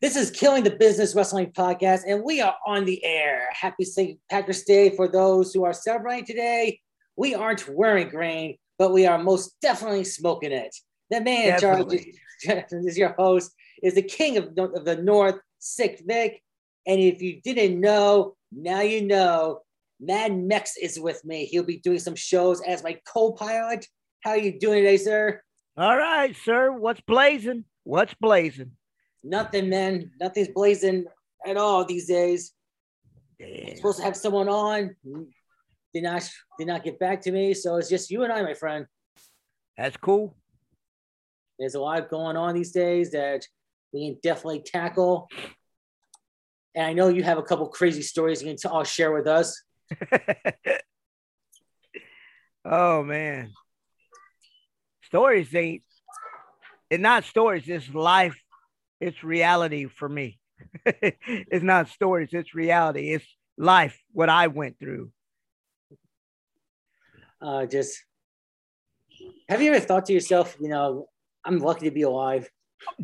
This is Killing the Business Wrestling Podcast, and we are on the air. Happy St. Patrick's Day for those who are celebrating today. We aren't wearing green, but we are most definitely smoking it. The man in charge is, is your host, is the king of, of the North, Sick Vic. And if you didn't know, now you know. Mad Mex is with me. He'll be doing some shows as my co-pilot. How are you doing today, sir? All right, sir. What's blazing? What's blazing? Nothing, man. Nothing's blazing at all these days. I'm supposed to have someone on. Did not did not get back to me. So it's just you and I, my friend. That's cool. There's a lot going on these days that we can definitely tackle. And I know you have a couple crazy stories you can t- all share with us. oh man. Stories ain't it's not stories, it's life it's reality for me. it's not stories, it's reality. It's life, what I went through. Uh, just have you ever thought to yourself, you know, I'm lucky to be alive?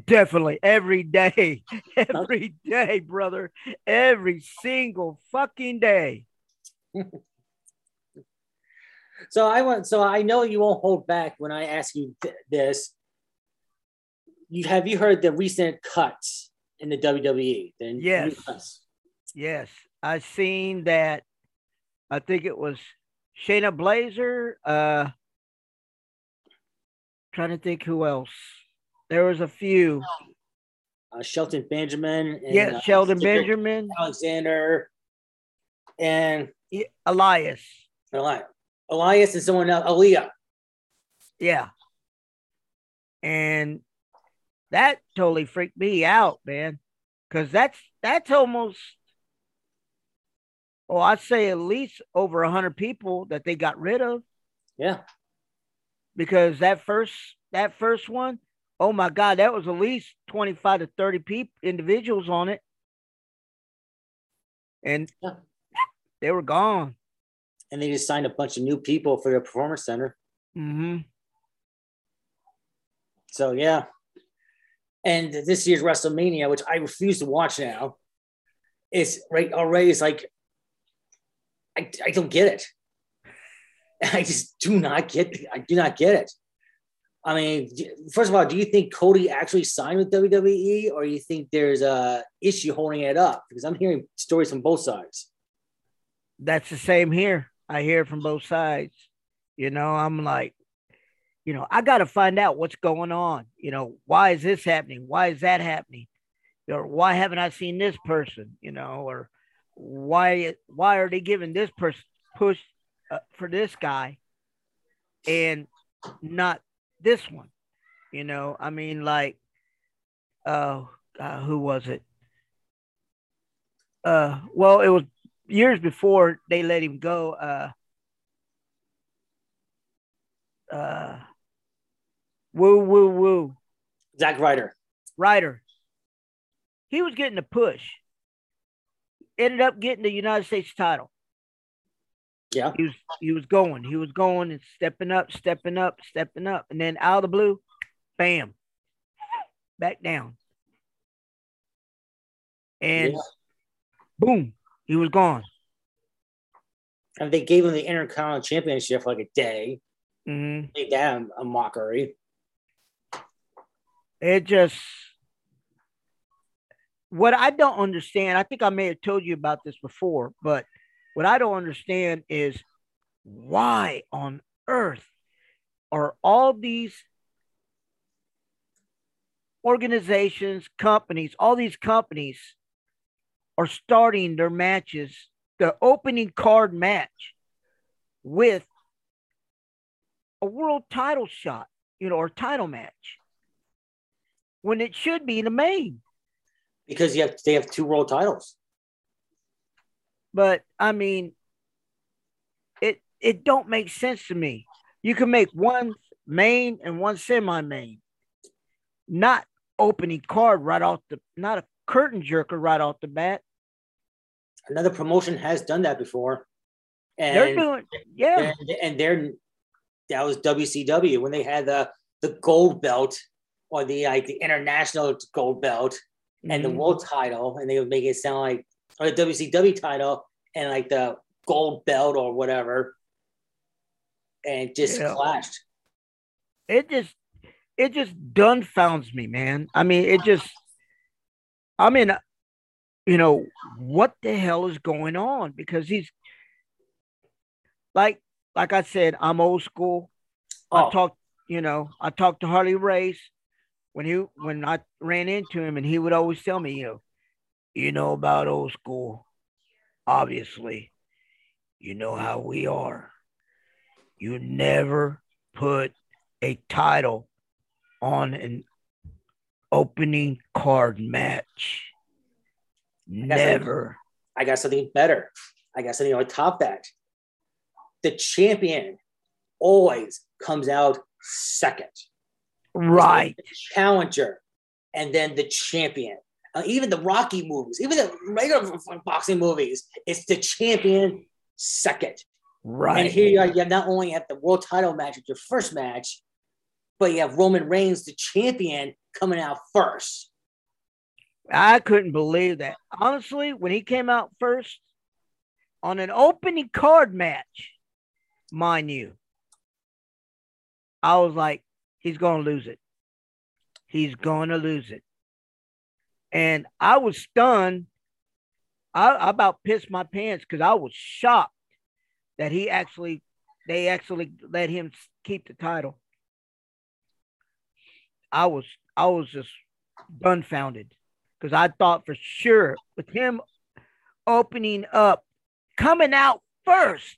Definitely every day, every day, brother, every single fucking day. so I want, so I know you won't hold back when I ask you th- this you have you heard the recent cuts in the WWE? Then yes, yes, I seen that. I think it was Shayna Baszler. Uh, trying to think who else. There was a few. Uh, Shelton Benjamin. And, yeah, uh, Shelton Benjamin. Alexander. And Elias. Elias. Elias and someone else. Aliyah. Yeah. And that totally freaked me out, man. Cause that's that's almost oh, I'd say at least over a hundred people that they got rid of. Yeah. Because that first that first one, oh my God, that was at least 25 to 30 people individuals on it. And yeah. they were gone. And they just signed a bunch of new people for the performance center. Mm-hmm. So yeah, and this year's WrestleMania, which I refuse to watch now, is right already is like I, I don't get it. I just do not get I do not get it. I mean, first of all, do you think Cody actually signed with WWE, or you think there's a issue holding it up? Because I'm hearing stories from both sides. That's the same here. I hear from both sides. You know, I'm like, you know, I got to find out what's going on. You know, why is this happening? Why is that happening? Or why haven't I seen this person? You know, or why why are they giving this person push uh, for this guy and not this one? You know, I mean, like, uh, uh who was it? Uh, well, it was years before they let him go. Uh, uh Woo, woo, woo. Zach Ryder. Ryder. He was getting a push. Ended up getting the United States title. Yeah. He was he was going. He was going and stepping up, stepping up, stepping up. And then out of the blue, bam. Back down. And yeah. boom, he was gone. And they gave him the Intercontinental Championship for like a day. Mm-hmm. Made that a mockery it just what I don't understand, I think I may have told you about this before, but what I don't understand is why on earth are all these organizations, companies, all these companies are starting their matches, the opening card match with a world title shot, you know, or title match when it should be the main. Because you have they have two world titles. But I mean, it it don't make sense to me. You can make one main and one semi-main, not opening card right off the, not a curtain jerker right off the bat. Another promotion has done that before. And they're doing, yeah. And, and they're that was WCW when they had the the gold belt or the like the international gold belt. and the Mhm. world title, and they would make it sound like or the WCW title and like the gold belt or whatever, and just Yeah. clashed. it just it just dumbfounds me, man. I mean, it just I mean, you know, what the hell is going on? Because he's like like I said, I'm old school. Oh, I talked, you know, I talked to Harley Race when he when I ran into him, and he would always tell me, you know, you know about old school. Obviously, you know how we are. You never put a title on an opening card match. Never. I got something better. I got something on top that. The champion always comes out second. Right. Challenger, and then the champion. Uh, even the Rocky movies, even the regular boxing movies, it's the champion second. Right. And here you are, you have not only at the world title match at your first match, but you have Roman Reigns, the champion, coming out first. I couldn't believe that. Honestly, when he came out first on an opening card match, mind you, I was like, he's going to lose it. He's going to lose it. And I was stunned. I, I about pissed my pants because I was shocked that he actually, they actually let him keep the title. I was, I was just dumbfounded because I thought for sure with him opening up, coming out first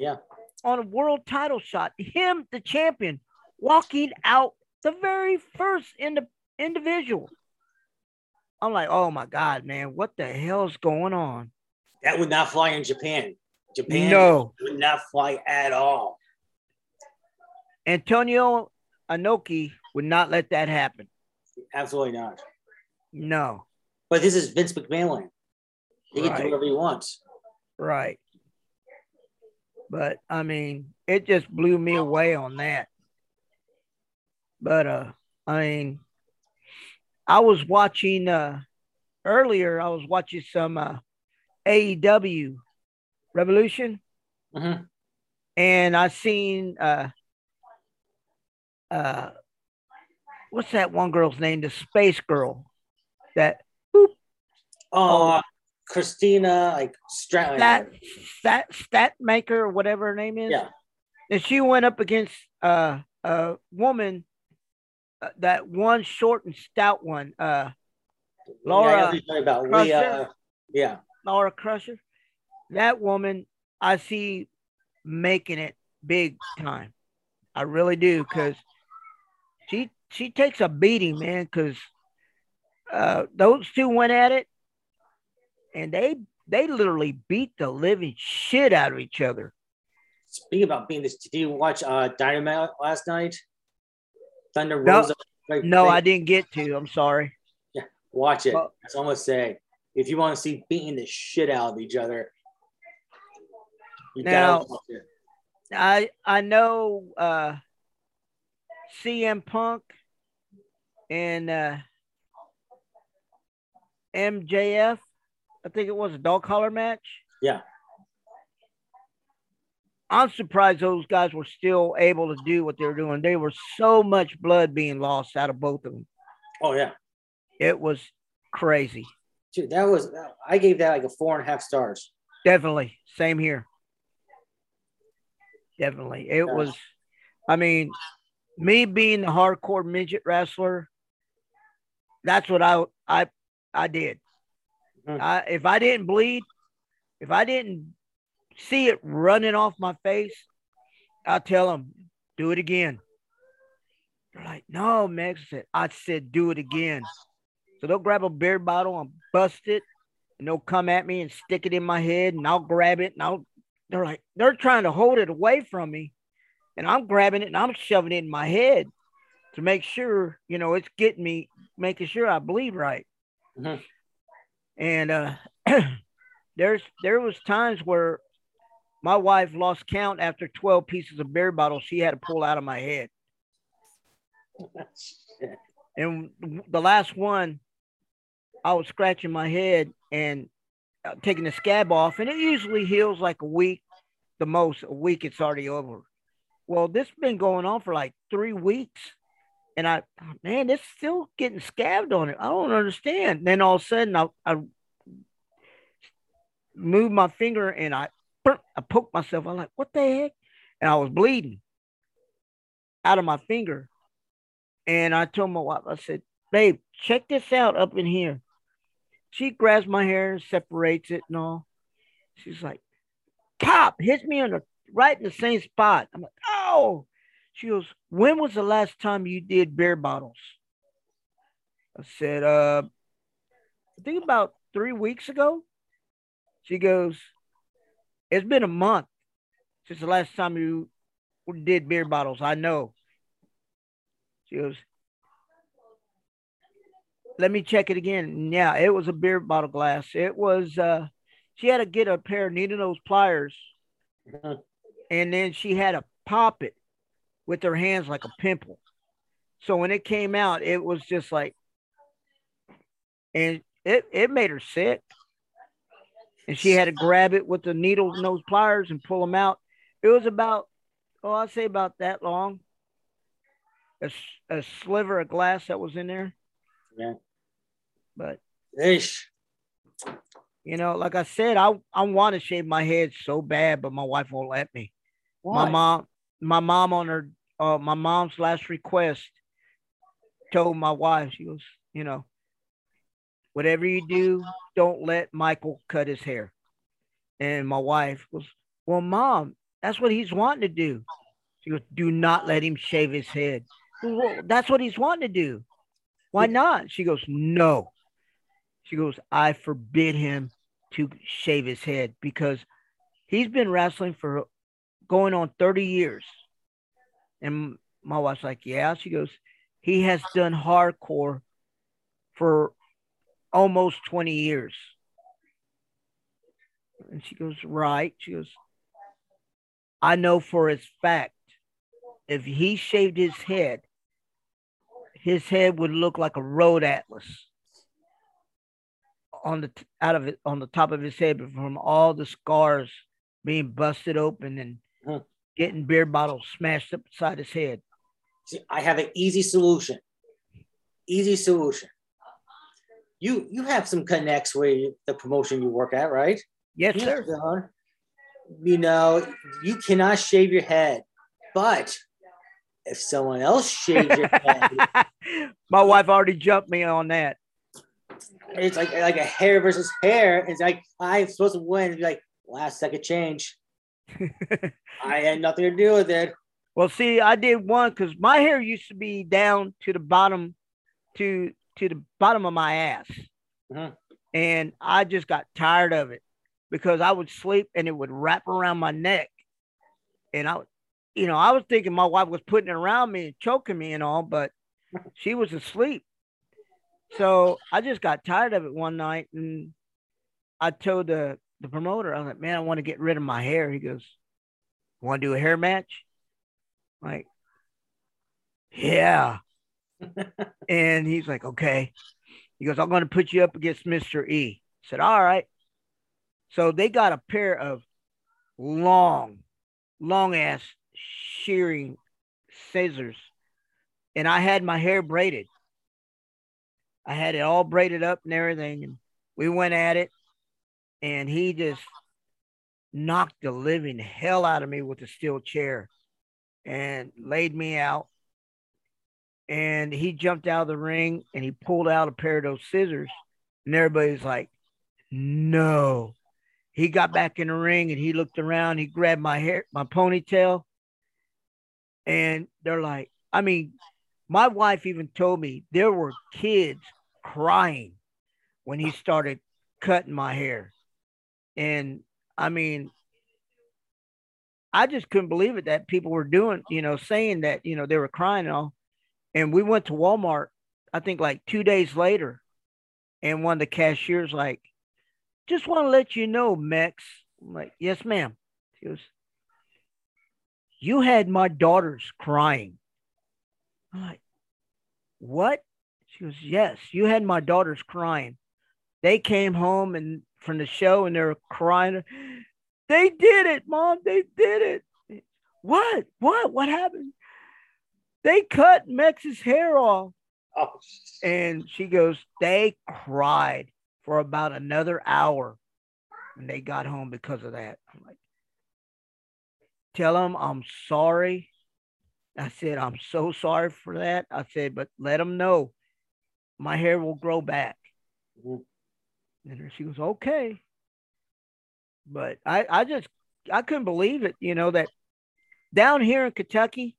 Yeah. On a world title shot, him, the champion, walking out the very first in the individual. I'm like, oh my God, man, what the hell's going on? That would not fly in Japan. Japan No. would not fly at all. Antonio Inoki would not let that happen. Absolutely not. No, But this is Vince McMahon. He can do whatever he wants. right. But I mean, it just blew me away on that. But uh, I mean, I was watching uh earlier. I was watching some uh AEW Revolution, Mhm. and I seen uh uh what's that one girl's name? The Space Girl. That Oh, Christina, like Stratton. stat stat stat maker or whatever her name is. Yeah. And she went up against uh, a woman, uh, that one short and stout one, uh, Laura Yeah, I know who you're talking about. We, uh, Crusher. yeah. Laura Crusher. That woman, I see making it big time. I really do, because she she takes a beating, man. Because uh, those two went at it, and they they literally beat the living shit out of each other. Speaking about being this, did you watch uh, Dynamite last night? Thunder No. Rosa. Like, No, I didn't get to. I'm sorry. Yeah, watch it. Well- That's all I'm gonna say. If you want to see beating the shit out of each other, you Now- gotta watch it. I I know uh CM Punk and uh MJF. I think it was a dog collar match. Yeah. I'm surprised those guys were still able to do what they were doing. They were so much blood being lost out of both of them. Oh yeah, It was crazy. dude, that was. I gave that like a four and a half stars. Definitely. Same here. Definitely. It Yeah. was, I mean, me being the hardcore midget wrestler, that's what I I I did. Mhm. I if I didn't bleed, if I didn't see it running off my face, I'll tell them, do it again. They're like, no, Max I said, I said, do it again. So they'll grab a beer bottle and bust it, and they'll come at me and stick it in my head, and I'll grab it, and I'll. They're like, they're trying to hold it away from me, and I'm grabbing it and I'm shoving it in my head to make sure, you know, it's getting me, making sure I bleed right. Mhm. And uh, there's there was times where my wife lost count after 12 pieces of beer bottles she had to pull out of my head. And the last one, I was scratching my head and uh, taking the scab off, and it usually heals like a week, the most. A week, it's already over. Well, this has been going on for like three weeks, and I, man, it's still getting scabbed on it. I don't understand. Then all of a sudden, I, I moved my finger and I, I poked myself. I'm like, what the heck? And I was bleeding out of my finger. And I told my wife, I said, babe, check this out up in here. She grabs my hair and separates it and all. She's like, pop, hits me on the right in the same spot. I'm like, oh. She goes, when was the last time you did beer bottles? I said, uh, I think about three weeks ago. She goes, It's been a month since the last time you did beer bottles. I know. She goes, Let me check it again. Yeah, it was a beer bottle glass. It was, uh, she had to get a pair of needle nose pliers and then she had to pop it with her hands like a pimple. So when it came out, it was just like, and it, it made her sick and she had to grab it with the needle nose pliers and pull them out. It was about, oh, I'd say about that long. A, a sliver of glass that was in there. Yeah. But, Ish. you know, like I said, I, I want to shave my head so bad, but my wife won't let me. Why? My mom, my mom on her, uh, my mom's last request told my wife, she goes, you know, whatever you do, don't let Michael cut his hair. And my wife was, well, mom, that's what he's wanting to do. She goes, do not let him shave his head. Well, that's what he's wanting to do. Why not? She goes, no. She goes, I forbid him to shave his head because he's been wrestling for going on 30 years. And my wife's like, yeah. She goes, he has done hardcore for almost 20 years. And she goes, Right. She goes, I know for its fact, if he shaved his head, his head would look like a road atlas on the out of it on the top of his head from all the scars being busted open and Huh. Getting beer bottles smashed up beside his head. See, I have an easy solution. Easy solution. You you have some connects with the promotion you work at, right? Yes, sir. You know, you cannot shave your head, but if someone else shaves your head, My wife already jumped me on that. it's like like a hair versus hair. It's like I'm supposed to win. It's like last second change. I had nothing to do with it. Well, see, I did one because my hair used to be down to the bottom, to to the bottom of my ass, Mhm. and I just got tired of it because I would sleep and it would wrap around my neck, and I, you know, I was thinking my wife was putting it around me and choking me and all, but she was asleep. So I just got tired of it one night, and I told the the promoter, I was like, "Man, I want to get rid of my hair." He goes, "Want to do a hair match?" Like, yeah. and he's like, okay. He goes, I'm going to put you up against Mr. E. I said, all right. So they got a pair of long, long ass shearing scissors. And I had my hair braided. I had it all braided up and everything. And we went at it. And he just knocked the living hell out of me with a steel chair and laid me out. And he jumped out of the ring and he pulled out a pair of those scissors. And everybody's like, no. He got back in the ring and he looked around. He grabbed my hair, my ponytail. And they're like, I mean, my wife even told me there were kids crying when he started cutting my hair. And I mean, I just couldn't believe it that people were doing, you know, saying that, you know, they were crying and all. And we went to Walmart, I think like two days later, and one of the cashiers like, just want to let you know, Mex. I'm like, yes, ma'am. She goes, you had my daughters crying. I'm like, what? She goes, Yes, you had my daughters crying. They came home and from the show and they're crying. They did it, mom. They did it. What? What? What happened? They cut Max's hair off. Oh, And she goes, They cried for about another hour when they got home because of that. I'm like, Tell them I'm sorry. I said, I'm so sorry for that. I said, but let them know my hair will grow back. Mhm. And she goes, okay. But I, I just, I couldn't believe it, you know, that down here in Kentucky,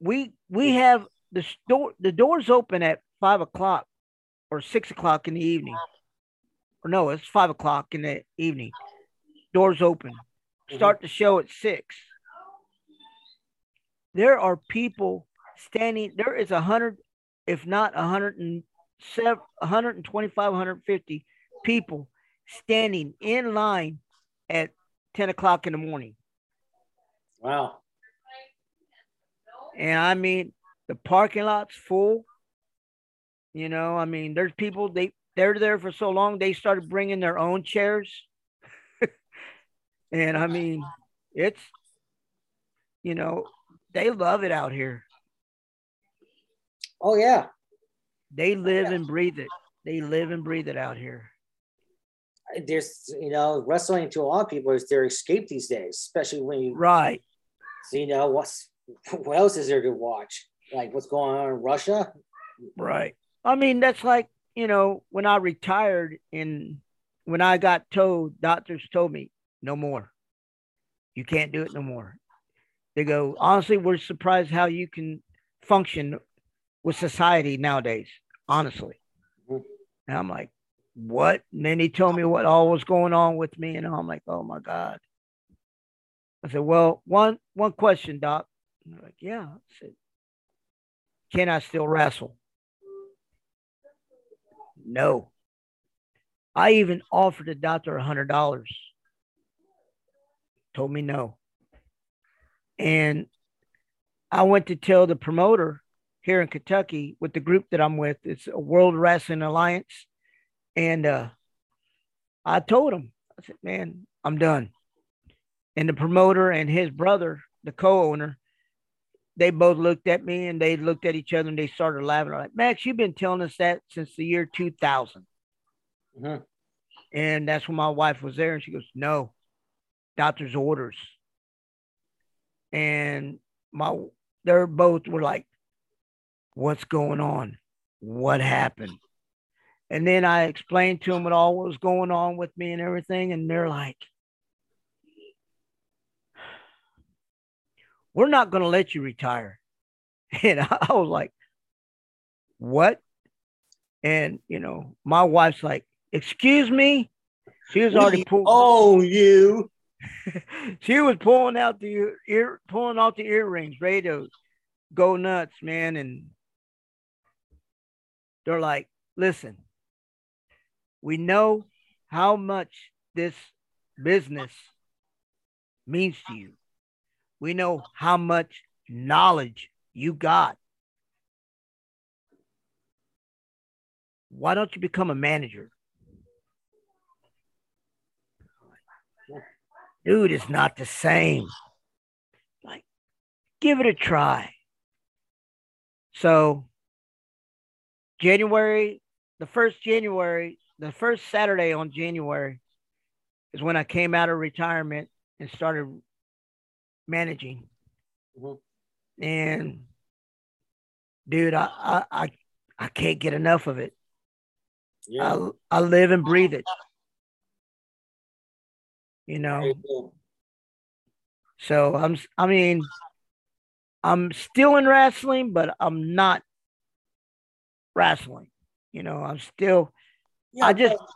we, we have the store, the doors open at five o'clock or six o'clock in the evening. Or no, it's five o'clock in the evening. Doors open. Mm-hmm. Start the show at six. There are people standing. There is a hundred, if not a hundred and 125, 150 people standing in line at 10 o'clock in the morning. wow. And I mean, the parking lot's full. You know, I mean, there's people they they're there for so long they started bringing their own chairs. and I mean, it's you know, they love it out here. Oh yeah. They oh, live yeah. and breathe it. They live and breathe it out here. There's you know wrestling to a lot of people is their escape these days, especially when you Right. so, you know what's what else is there to watch? Like what's going on in Russia? Right. I mean, that's like, you know, when I retired and when I got told, doctors told me, no more. You can't do it no more. They go, honestly, we're surprised how you can function with society nowadays, honestly. Mhm. And I'm like, what? And then he told me what all was going on with me. And I'm like, oh my God. I said, well, one one question, Doc. And they're like, yeah. I said, can I still wrestle? No. I even offered the doctor a hundred dollars. Told me no. And I went to tell the promoter here in Kentucky with the group that I'm with. It's a World Wrestling Alliance. And uh, I told him, I said, man, I'm done. And the promoter and his brother, the co-owner, they both looked at me and they looked at each other and they started laughing. They're like, Max, you've been telling us that since the year 2000. Mhm. And that's when my wife was there. And she goes, No, doctor's orders. And my, they're both were like, What's going on? What happened? And then I explained to them what all was going on with me and everything. And they're like, we're not going to let you retire. And I was like, what? And, you know, my wife's like, excuse me. She was already pulled. own you. she was pulling out the ear, ear, pulling out the earrings, ready to go nuts, man. And they're like, listen, we know how much this business means to you. We know how much knowledge you got. Why don't you become a manager? Dude, it's not the same. Like, give it a try. So, January, the first January, the first Saturday on January is when I came out of retirement and started managing. Mhm. And dude, I, I I I can't get enough of it. Yeah. I I live and breathe it. You know. So I'm I mean I'm still in wrestling, but I'm not wrestling. You know, I'm still Yeah, I just- but-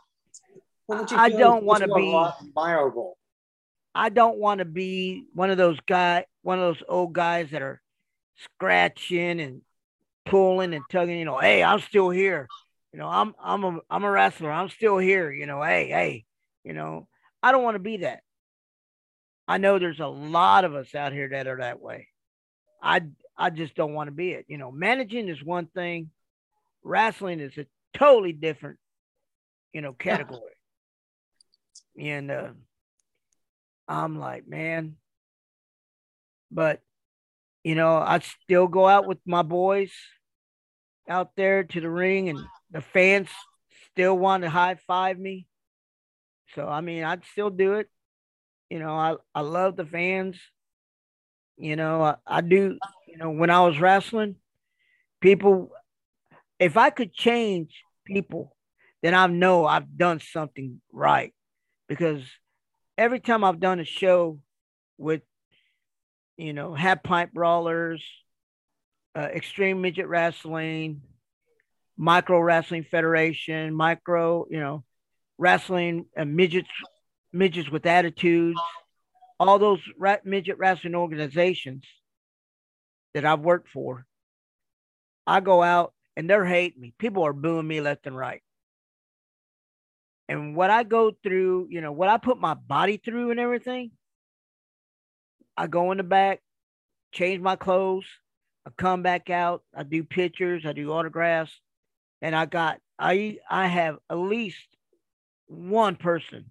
but what you I don't wanna be- admirable. I don't want to be one of those guy, one of those old guys that are scratching and pulling and tugging. You know, hey, I'm still here. You know, I'm I'm a I'm a wrestler. I'm still here. You know, hey, hey. You know, I don't want to be that. I know there's a lot of us out here that are that way. I I just don't want to be it. You know, managing is one thing, wrestling is a totally different, you know, category. and uh, I'm like, man, but you know, I still go out with my boys out there to the ring, and the fans still want to high five me. So I mean, I'd still do it. You know, I I love the fans. You know, I, I do. You know, when I was wrestling, people, if I could change people, then I know I've done something right. Because every time I've done a show with, you know, Half Pint Brawlers, uh, Extreme Midget Wrestling, Micro Wrestling Federation, Micro, you know, Wrestling, uh, midgets, midgets with attitudes, all those ra- midget wrestling organizations that I've worked for. I go out and they're hating me. People are booing me left and right. And what I go through, you know, what I put my body through and everything, I go in the back, change my clothes, I come back out, I do pictures, I do autographs, and I got I I have at least one person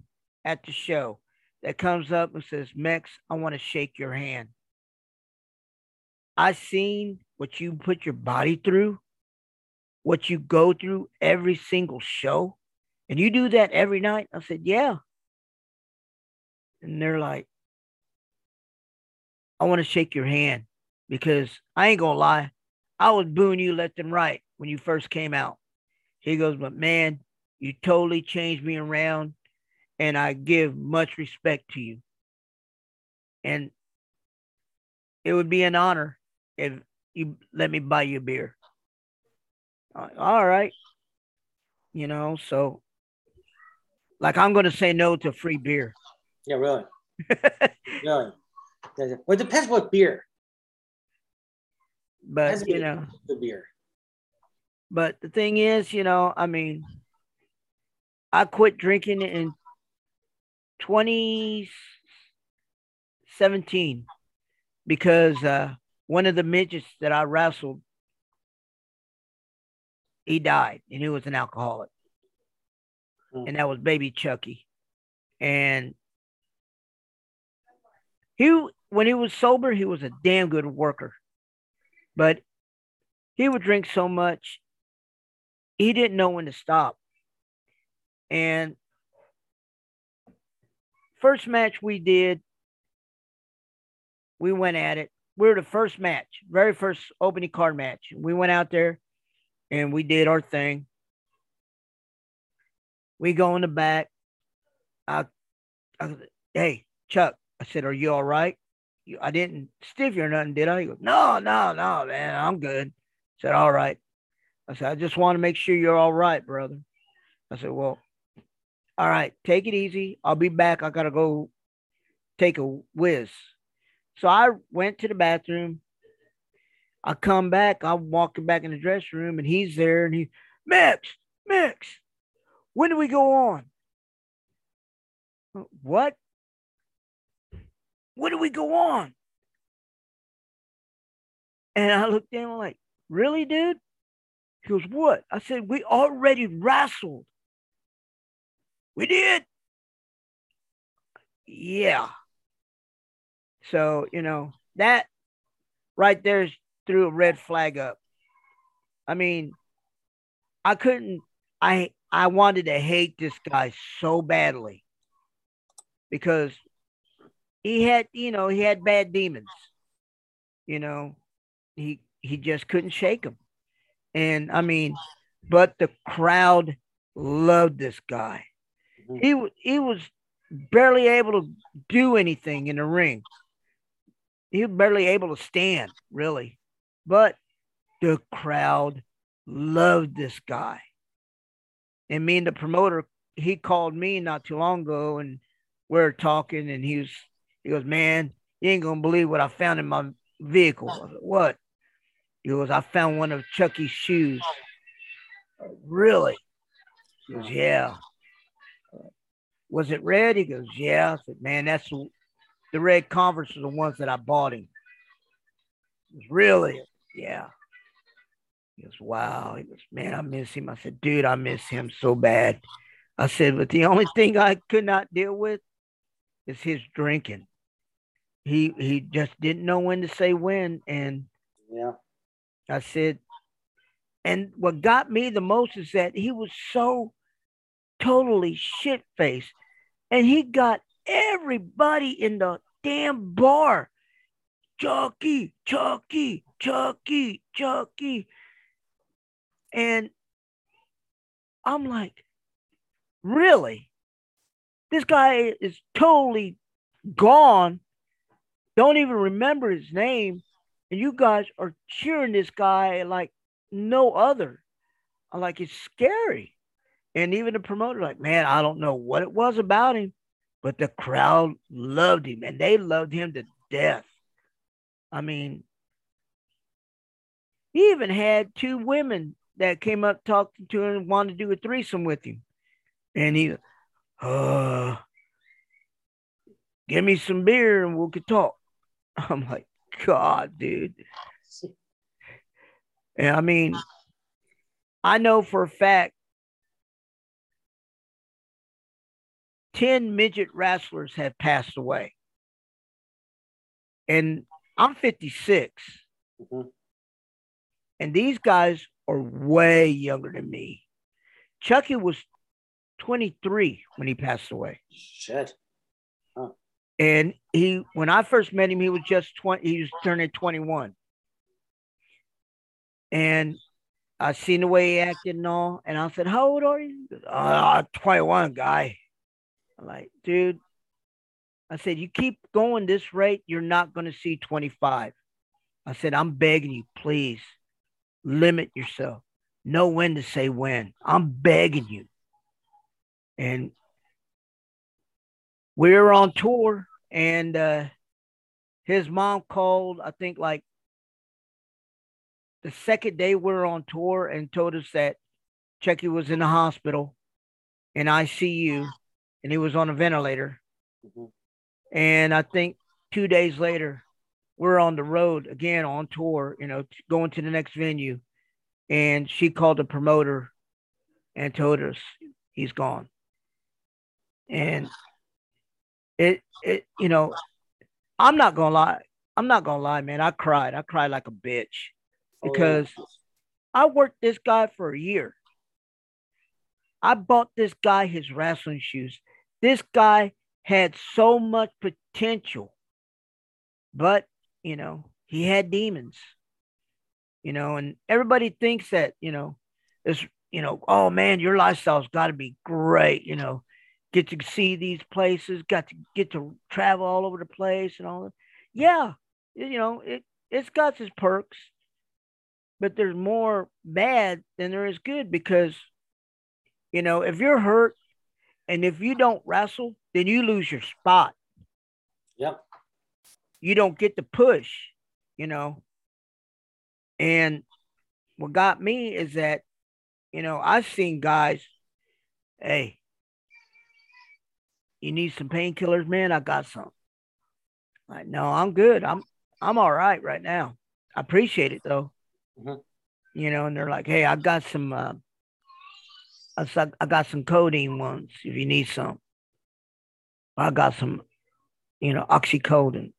at the show that comes up and says, Mex, I want to shake your hand. I seen what you put your body through, what you go through every single show, and you do that every night. I said, Yeah. And they're like, I want to shake your hand because I ain't gonna lie, I was booing you left and right when you first came out. He goes, but man, you totally changed me around, and I give much respect to you. And it would be an honor if you let me buy you a beer. All right. You know, so like I'm going to say no to free beer. Yeah, really. really. Well, it depends what beer. But you know, the beer. But the thing is, you know, I mean, I quit drinking in 2017 because uh, one of the midgets that I wrestled, he died, and he was an alcoholic, mm. and that was Baby Chucky, and he when he was sober, he was a damn good worker, but he would drink so much he didn't know when to stop. And first match we did, we went at it. We were the first match, very first opening card match. We went out there and we did our thing. We go in the back. I, I hey, Chuck, I said, Are you all right? I didn't stiff you or nothing, did I? He goes, No, no, no, man, I'm good. I said, All right. I said, I just want to make sure you're all right, brother. I said, Well, all right, take it easy. I'll be back. I got to go take a whiz. So I went to the bathroom. I come back. I'm walking back in the dressing room, and he's there, and he, Mix, Mix, when do we go on? What? When do we go on? And I looked at him like, really, dude? He goes, What? I said, We already wrestled. We did. Yeah. So, you know, that right there threw a red flag up. I mean, I couldn't I I wanted to hate this guy so badly because he had, you know, he had bad demons. You know, he he just couldn't shake them. And I mean, but the crowd loved this guy. Mm-hmm. He he was barely able to do anything in the ring. He was barely able to stand, really. But the crowd loved this guy. And me and the promoter, he called me not too long ago and we are talking and he was he goes, Man, you ain't gonna believe what I found in my vehicle. I said, what? He goes, I found one of Chucky's shoes. Really? He goes, yeah. Was it red? He goes, yeah. I said, man, that's the red Converse are the ones that I bought him. Really? Yeah. He goes, wow. He goes, man, I miss him. I said, dude, I miss him so bad. I said, but the only thing I could not deal with is his drinking. He he just didn't know when to say when. And Yeah. I said, and what got me the most is that he was so totally shit faced. And he got everybody in the damn bar. Chucky, Chucky, Chucky, Chucky. And I'm like, really? This guy is totally gone. Don't even remember his name. And you guys are cheering this guy like no other. I'm like, it's scary. And even the promoter, like, man, I don't know what it was about him, but the crowd loved him and they loved him to death. I mean, he even had two women that came up talking to him and wanted to do a threesome with him. And he, uh, give me some beer and we could talk. I'm like, God, dude. And I mean, I know for a fact 10 midget wrestlers have passed away. And I'm 56. Mhm. And these guys are way younger than me. Chucky was 23 when he passed away. Shit. And he, when I first met him, he was just 20, he was turning 21. And I seen the way he acted and all. And I said, How old are you? He goes, uh, 21, guy. I'm like, dude, I said, You keep going this rate, you're not going to see 25. I said, I'm begging you, please limit yourself. Know when to say when. I'm begging you. And we were on tour, and uh, his mom called, I think, like the second day we were on tour and told us that Chucky was in the hospital in ICU and he was on a ventilator. Mhm. And I think two days later, we're on the road again on tour, you know, going to the next venue. And she called the promoter and told us he's gone. And it, it, you know, I'm not gonna lie. I'm not gonna lie, man. I cried. I cried like a bitch Oh, because I worked this guy for a year. I bought this guy his wrestling shoes. This guy had so much potential, but you know, he had demons. You know, and everybody thinks that, you know, it's, you know, oh man, your lifestyle's got to be great, you know, get to see these places, got to get to travel all over the place and all that. Yeah, you know, it it's got its perks, but there's more bad than there is good because you know if you're hurt and if you don't wrestle then you lose your spot. Yep. you don't get the push you know? And what got me is that you know i've seen guys hey you need some painkillers man? I got some. Like no i'm good. I'm i'm all right right now. I appreciate it though. Mhm. you know and they're like hey i got some uh, I I got some codeine ones if you need some. I got some, you know, oxycodone,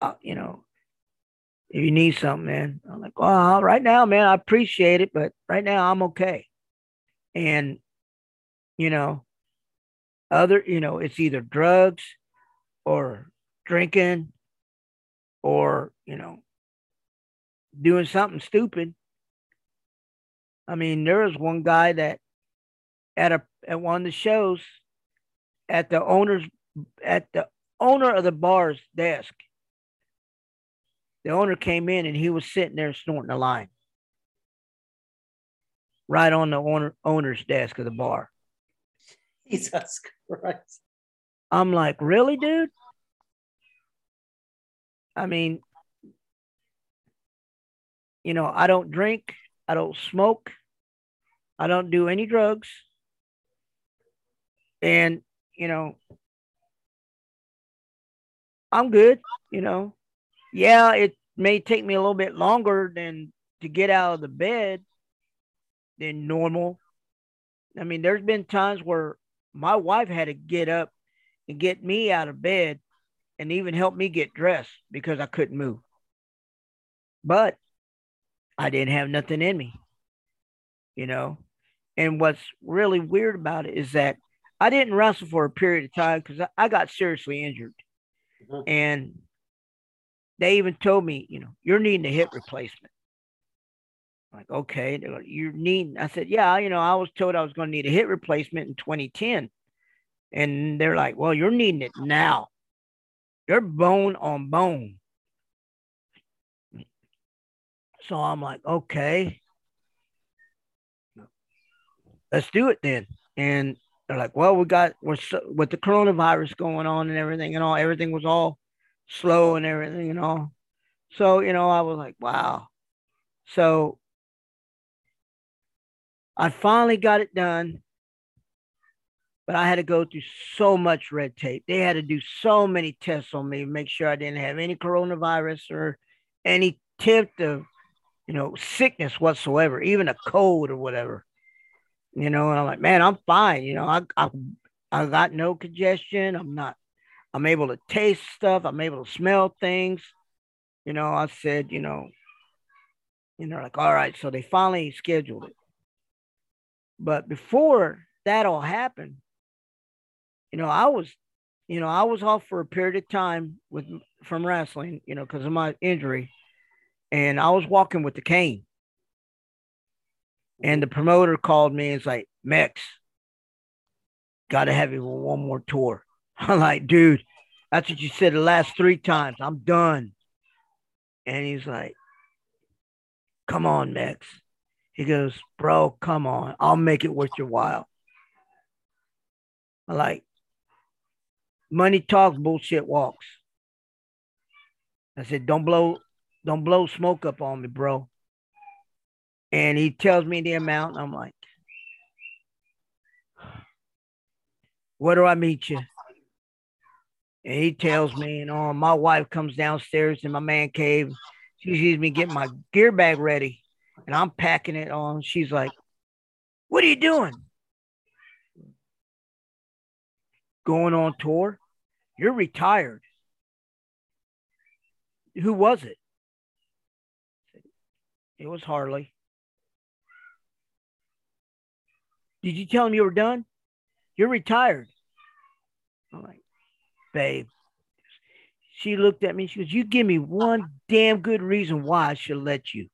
uh, you know, if you need something, man. I'm like, well, right now, man, I appreciate it, but right now I'm okay. And, you know, other, you know, it's either drugs or drinking or, you know, doing something stupid. I mean, there was one guy that at a at one of the shows at the owner's at the owner of the bar's desk. The owner came in and he was sitting there snorting a line. Right on the owner owner's desk of the bar. Jesus Christ. I'm like, really, dude? I mean, you know, I don't drink, I don't smoke, I don't do any drugs. And, you know, I'm good, you know. Yeah, it may take me a little bit longer than to get out of the bed than normal. I mean, there's been times where my wife had to get up and get me out of bed and even help me get dressed because I couldn't move. But I didn't have nothing in me, you know. And what's really weird about it is that I didn't wrestle for a period of time because I got seriously injured. Mm-hmm. And they even told me, you know, you're needing a hip replacement. like, okay, you're needing. I said, yeah, you know, I was told I was going to need a hip replacement in 2010. And they're like, well, you're needing it now. You're bone on bone. So I'm like, okay, let's do it then. And they're like, well, we got we're so, with the coronavirus going on and everything and all, everything was all slow and everything and all. So you know, I was like, wow. So I finally got it done, but I had to go through so much red tape. They had to do so many tests on me, make sure I didn't have any coronavirus or any tip of, you know, sickness whatsoever, even a cold or whatever you know, and I'm like, man, I'm fine. You know, I, I, I got no congestion. I'm not, I'm able to taste stuff. I'm able to smell things. You know, I said, you know, and they're like, all right. So they finally scheduled it. But before that all happened, you know, I was, you know, I was off for a period of time with from wrestling, you know, because of my injury. And I was walking with the cane. And the promoter called me and was like, Mex, gotta have you one more tour. I'm like, dude, that's what you said the last three times. I'm done. And he's like, come on, Mex. He goes, bro, come on. I'll make it worth your while. I like, money talks, bullshit walks. I said, don't blow, don't blow smoke up on me, bro and he tells me the amount. I'm like, where do I meet you? And he tells me, and oh, my wife comes downstairs in my man cave. She sees me getting my gear bag ready, and I'm packing it on. She's like, What are you doing? Going on tour? You're retired. Who was it? It was Harley. Did you tell him you were done? You're retired. I'm like, babe. She looked at me. She goes, You give me one damn good reason why I should let you.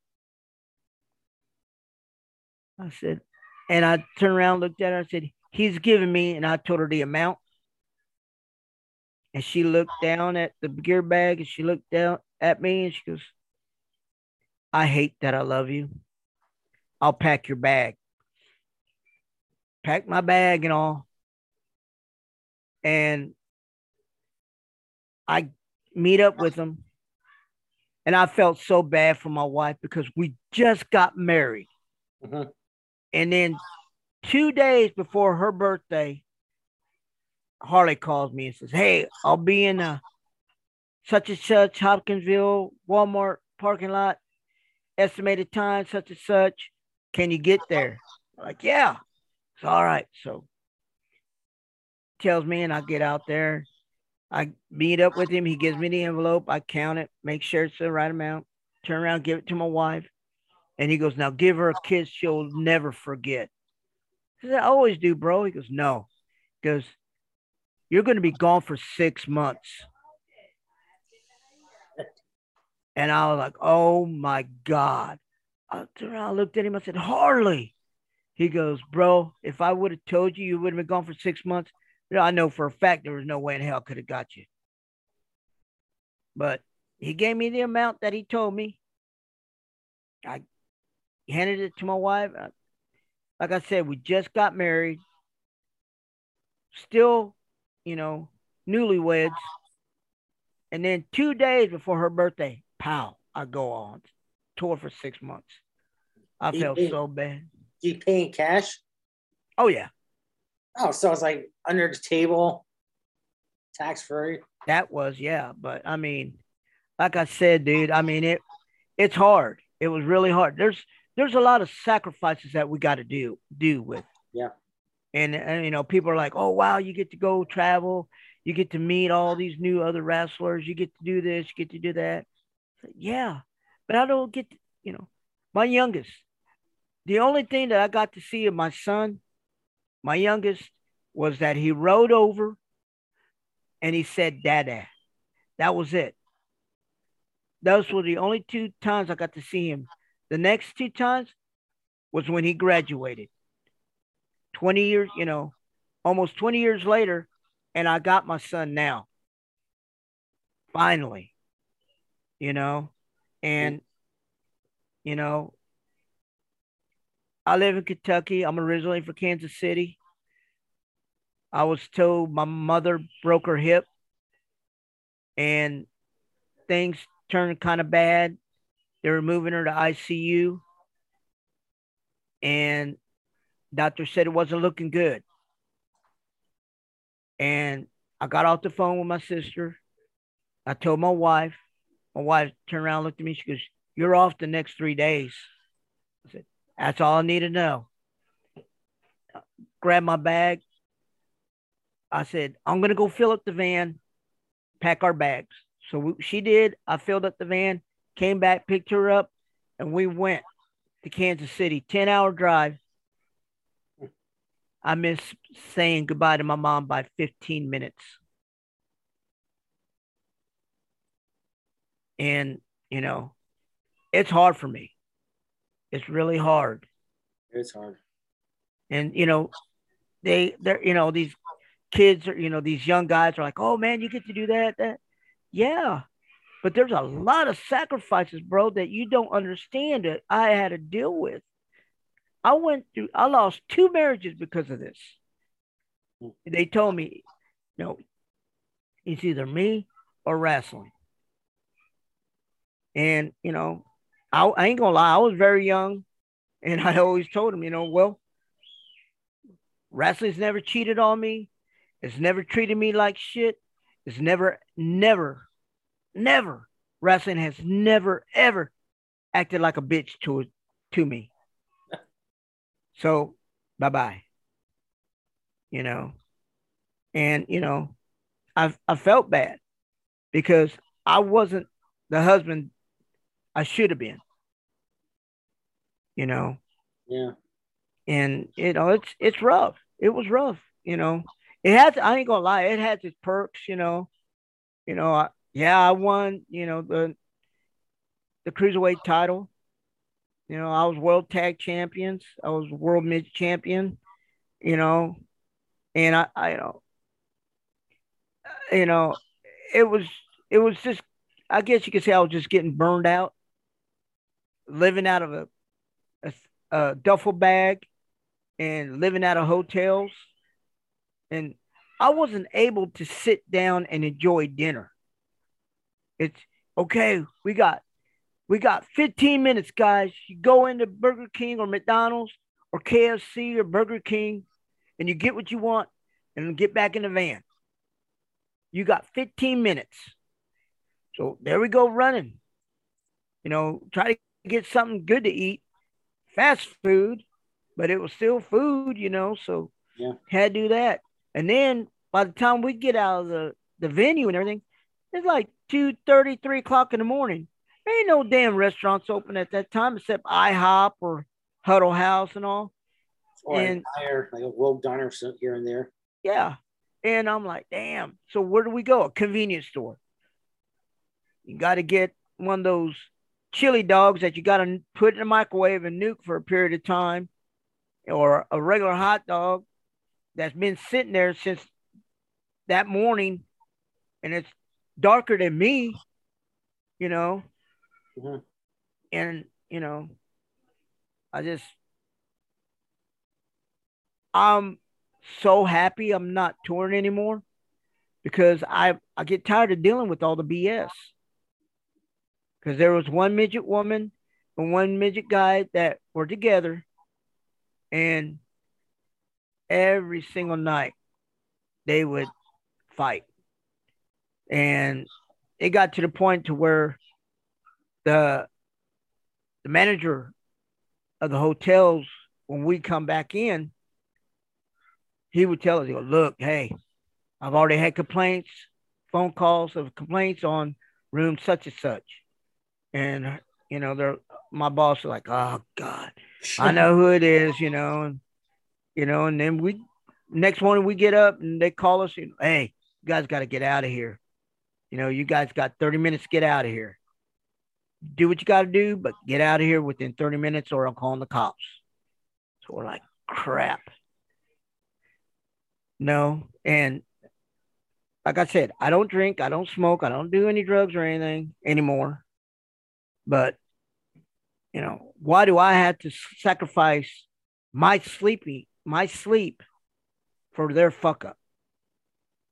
I said, and I turned around, looked at her. I said, He's giving me, and I told her the amount. And she looked down at the gear bag and she looked down at me and she goes, I hate that I love you. I'll pack your bag packed my bag and all. And I meet up with him. And I felt so bad for my wife because we just got married. Mm-hmm. And then two days before her birthday, Harley calls me and says, Hey, I'll be in a such and such Hopkinsville Walmart parking lot. Estimated time, such and such. Can you get there? I'm like, yeah. It's all right. So tells me, and I get out there. I meet up with him. He gives me the envelope. I count it, make sure it's the right amount. Turn around, give it to my wife. And he goes, Now give her a kiss she'll never forget. I said, I always do, bro. He goes, No. He goes, You're going to be gone for six months. And I was like, Oh my God. I turned around, looked at him. I said, Harley. He goes, Bro, if I would have told you you would have been gone for six months, I know for a fact there was no way in hell I could have got you. But he gave me the amount that he told me. I handed it to my wife. Like I said, we just got married. Still, you know, newlyweds. And then two days before her birthday, pow, I go on tour for six months. I felt so bad you paying cash? Oh yeah. Oh, so it's like under the table, tax free. That was yeah, but I mean, like I said, dude, I mean it it's hard. It was really hard. There's there's a lot of sacrifices that we got to do do with. Yeah. And, and you know, people are like, "Oh wow, you get to go travel, you get to meet all these new other wrestlers, you get to do this, you get to do that." Yeah, but I don't get, to, you know, my youngest. The only thing that I got to see of my son, my youngest, was that he rode over and he said, Dada. That was it. Those were the only two times I got to see him. The next two times was when he graduated. 20 years, you know, almost 20 years later, and I got my son now. Finally, you know, and, you know, I live in Kentucky. I'm originally from Kansas City. I was told my mother broke her hip and things turned kind of bad. They were moving her to ICU. And doctor said it wasn't looking good. And I got off the phone with my sister. I told my wife. My wife turned around, looked at me. She goes, You're off the next three days. I said, That's all I need to know. Grab my bag, I said, I'm going to go fill up the van, pack our bags. So she did. I filled up the van, came back, picked her up, and we went to Kansas City. 10 hour drive. I missed saying goodbye to my mom by 15 minutes. And, you know, it's hard for me. It's really hard. It's hard. And, you know, they, they're, you know, these kids are, you know, these young guys are like, oh man, you get to do that, that. Yeah. But there's a lot of sacrifices, bro, that you don't understand that I had to deal with. I went through, I lost two marriages because of this. Hmm. They told me, no, it's either me or wrestling. And, you know, I, I ain't gonna lie, I was very young. And I always told him, you know, well, wrestling's never cheated on me. It's never treated me like shit. It's never, never, never. Wrestling has never, ever acted like a bitch to to me. So, bye bye. You know, and you know, I I felt bad because I wasn't the husband I should have been. You know. Yeah. And you know, it's it's rough. It was rough. You know, it has. I ain't gonna lie. It has its perks, you know. You know, I, yeah, I won. You know the the cruiserweight title. You know, I was world tag champions. I was world mid champion. You know, and I, I, you know, you know, it was, it was just. I guess you could say I was just getting burned out, living out of a, a, a duffel bag, and living out of hotels and I wasn't able to sit down and enjoy dinner. It's okay. We got we got 15 minutes, guys. You go into Burger King or McDonald's or KFC or Burger King, and you get what you want, and get back in the van. You got 15 minutes. So there we go, running. You know, try to get something good to eat, fast food, but it was still food, you know. So yeah, had to do that. And then by the time we get out of the, the venue and everything, it's like 2 30, 3 o'clock in the morning. There ain't no damn restaurants open at that time except IHOP or Huddle House and all. Or and, a diner, like a Rogue Diner here and there. Yeah. And I'm like, damn. So where do we go? A convenience store. You got to get one of those chili dogs that you got to put in the microwave and nuke for a period of time, or a regular hot dog that's been sitting there since that morning and it's darker than me, you know. Mm-hmm. And, you know, I just, I'm so happy I'm not touring anymore because I, I get tired of dealing with all the BS. Because there was one midget woman and one midget guy that were together and every single night they would fight. And it got to the point to where the the manager of the hotels, when we come back in, he would tell us, he go, look, hey, I've already had complaints, phone calls of complaints on room such and such. And you know, they're my boss is like, oh God, I know who it is, you know, and you know, and then we next morning we get up and they call us, and, hey, you guys got to get out of here. You know, you guys got 30 minutes to get out of here. Do what you got to do, but get out of here within 30 minutes or I'm calling the cops. So we're like, crap. No. And like I said, I don't drink, I don't smoke, I don't do any drugs or anything anymore. But, you know, why do I have to sacrifice my sleepy, my sleep for their fuck up?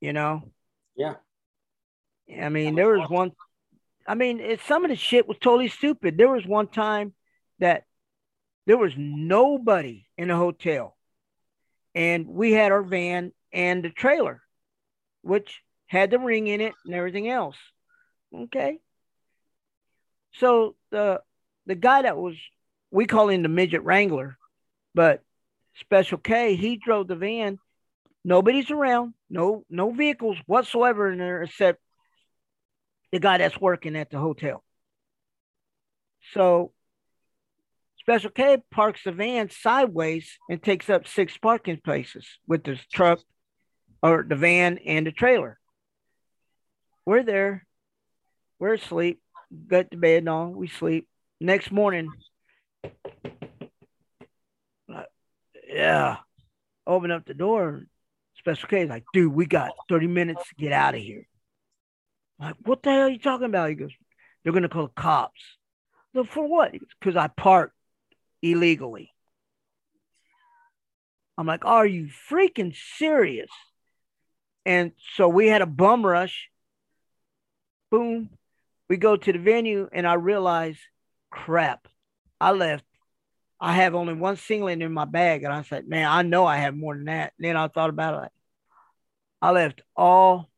You know? Yeah. I mean, there was one. I mean, it, some of the shit was totally stupid. There was one time that there was nobody in the hotel, and we had our van and the trailer, which had the ring in it and everything else. Okay. So the the guy that was we call him the midget wrangler, but Special K, he drove the van. Nobody's around, no no vehicles whatsoever in there except the guy that's working at the hotel. So Special K parks the van sideways and takes up six parking places with the truck or the van and the trailer. We're there. We're asleep. Got to bed and all. We sleep. Next morning, uh, yeah, open up the door. Special K like, dude, we got 30 minutes to get out of here. I'm like, what the hell are you talking about? He goes, they're going to call the cops. So for what? Because I parked illegally. I'm like, are you freaking serious? And so we had a bum rush. Boom. We go to the venue and I realize, crap, I left. I have only one singlet in my bag. And I said, man, I know I have more than that. And then I thought about it. I left all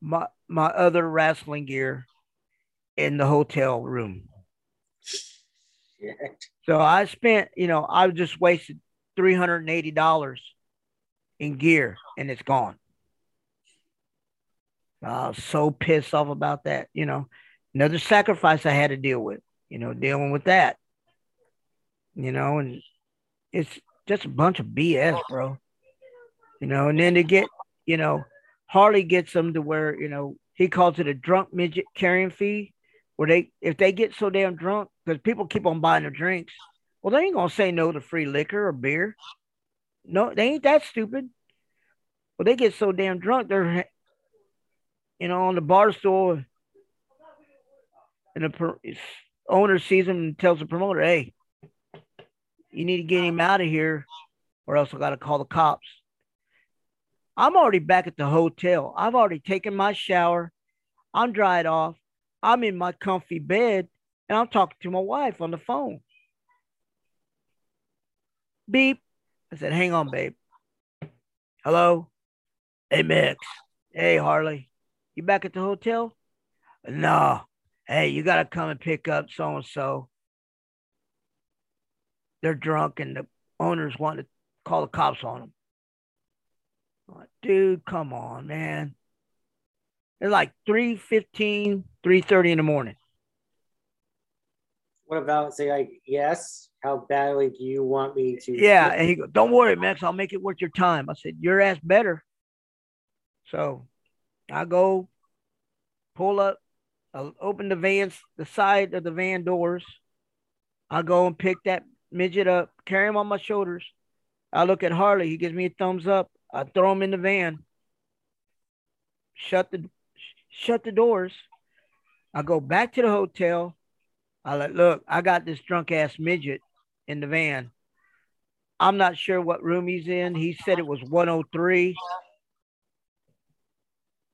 my my other wrestling gear in the hotel room. Shit. So I spent, you know, I just wasted three hundred and eighty dollars in gear, and it's gone. I was so pissed off about that. You know, another sacrifice I had to deal with. You know, dealing with that. You know, and it's just a bunch of BS, bro. You know, and then to get, you know, Harley gets them to where you know he calls it a drunk midget carrying fee, where they if they get so damn drunk because people keep on buying their drinks, well they ain't gonna say no to free liquor or beer. No, they ain't that stupid. Well, they get so damn drunk they're you know on the bar stool, and the owner sees him and tells the promoter, "Hey, you need to get him out of here, or else I got to call the cops." I'm already back at the hotel. I've already taken my shower. I'm dried off. I'm in my comfy bed and I'm talking to my wife on the phone. Beep. I said, hang on, babe. Hello? Hey, Mix. Hey, Harley. You back at the hotel? No. Hey, you got to come and pick up so and so. They're drunk and the owners want to call the cops on them. Like, dude, come on, man. It's like 3.15, 3.30 in the morning. What about say like yes? How badly do you want me to? Yeah, and he goes, "Don't worry, Max. I'll make it worth your time." I said, "Your ass better." So, I go, pull up, I open the van's the side of the van doors. I go and pick that midget up, carry him on my shoulders. I look at Harley. He gives me a thumbs up. I throw him in the van. Shut the shut the doors. I go back to the hotel. I like, look, I got this drunk ass midget in the van. I'm not sure what room he's in. He said it was 103.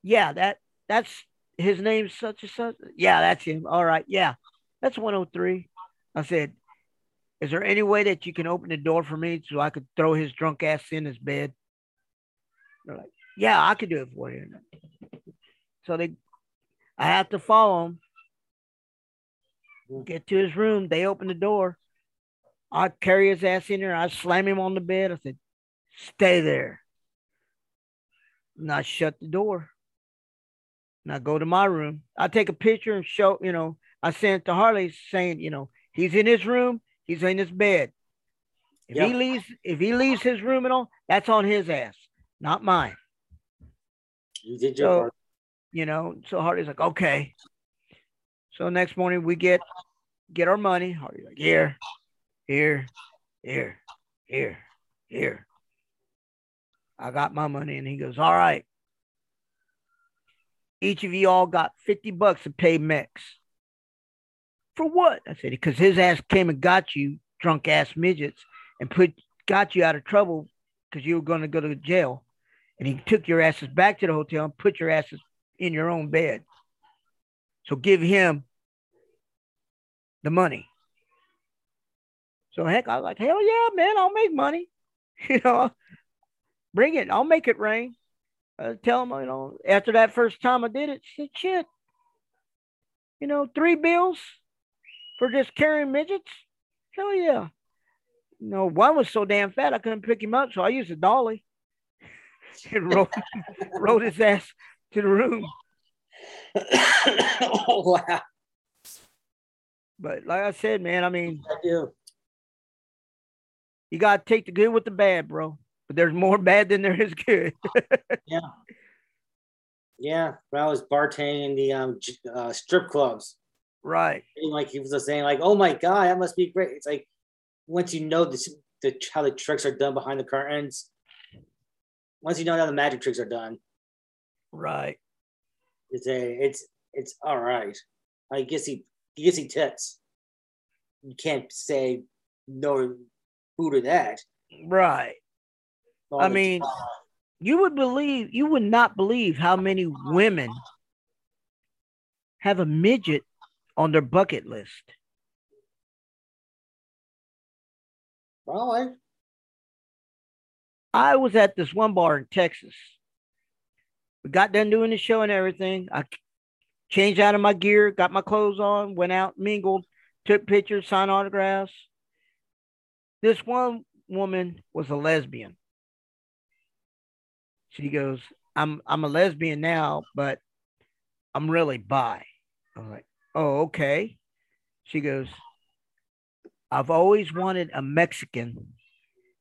Yeah, that that's his name's such and such. Yeah, that's him. All right. Yeah, that's 103. I said, Is there any way that you can open the door for me so I could throw his drunk ass in his bed? They're like, Yeah, I could do it for you. So they I have to follow him. Mm-hmm. Get to his room. They open the door. I carry his ass in there. I slam him on the bed. I said, Stay there. And I shut the door. And I go to my room. I take a picture and show, you know, I send it to Harley saying, you know, he's in his room, he's in his bed. If yep. he leaves, if he leaves his room and all, that's on his ass, not mine. You did your so, part. You know, so Harley's like, okay. So next morning we get get our money. Harley's like, here, here, here, here, here. I got my money, and he goes, all right. Each of you all got 50 bucks to pay Mex. For what? I said, because his ass came and got you, drunk ass midgets, and put got you out of trouble because you were going to go to jail. And he took your asses back to the hotel and put your asses in your own bed. So give him the money. So heck, I was like, hell yeah, man, I'll make money. You know, bring it. I'll make it rain. Uh, tell them, you know, after that first time I did it, said, shit, you know, three bills for just carrying midgets. Hell yeah. You know, one was so damn fat I couldn't pick him up, so I used a dolly and rode, rode his ass to the room. oh, wow. But like I said, man, I mean, I do. You gotta take the good with the bad, bro. But there's more bad than there is good. yeah. Yeah, when I was bartending in the um, uh, strip clubs, right? Like he was just saying, like, "Oh my god, that must be great." It's like once you know this, the how the tricks are done behind the curtains, once you know how the magic tricks are done, right? It's a, it's it's all right. I guess he, I guess he tits. You can't say no who to that, right? I mean, you would believe, you would not believe how many women have a midget on their bucket list. Well, I was at this one bar in Texas. We got done doing the show and everything. I changed out of my gear, got my clothes on, went out, mingled, took pictures, signed autographs. This one woman was a lesbian. She goes, I'm I'm a lesbian now, but I'm really bi. I'm like, oh, okay. She goes, I've always wanted a Mexican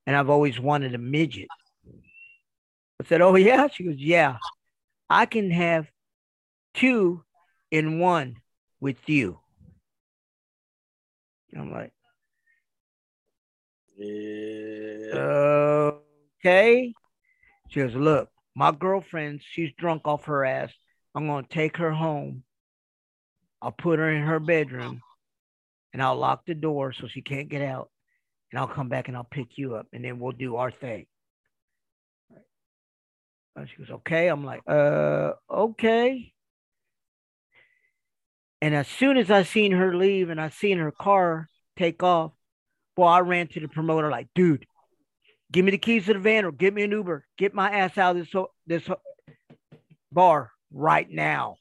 and I've always wanted a midget. I said, Oh, yeah. She goes, Yeah, I can have two in one with you. I'm like, yeah. Okay. She goes, Look, my girlfriend, she's drunk off her ass. I'm going to take her home. I'll put her in her bedroom and I'll lock the door so she can't get out. And I'll come back and I'll pick you up and then we'll do our thing. And she goes, okay. I'm like, uh, okay. And as soon as I seen her leave and I seen her car take off, boy, I ran to the promoter like, dude, give me the keys to the van or get me an Uber. Get my ass out of this this bar right now.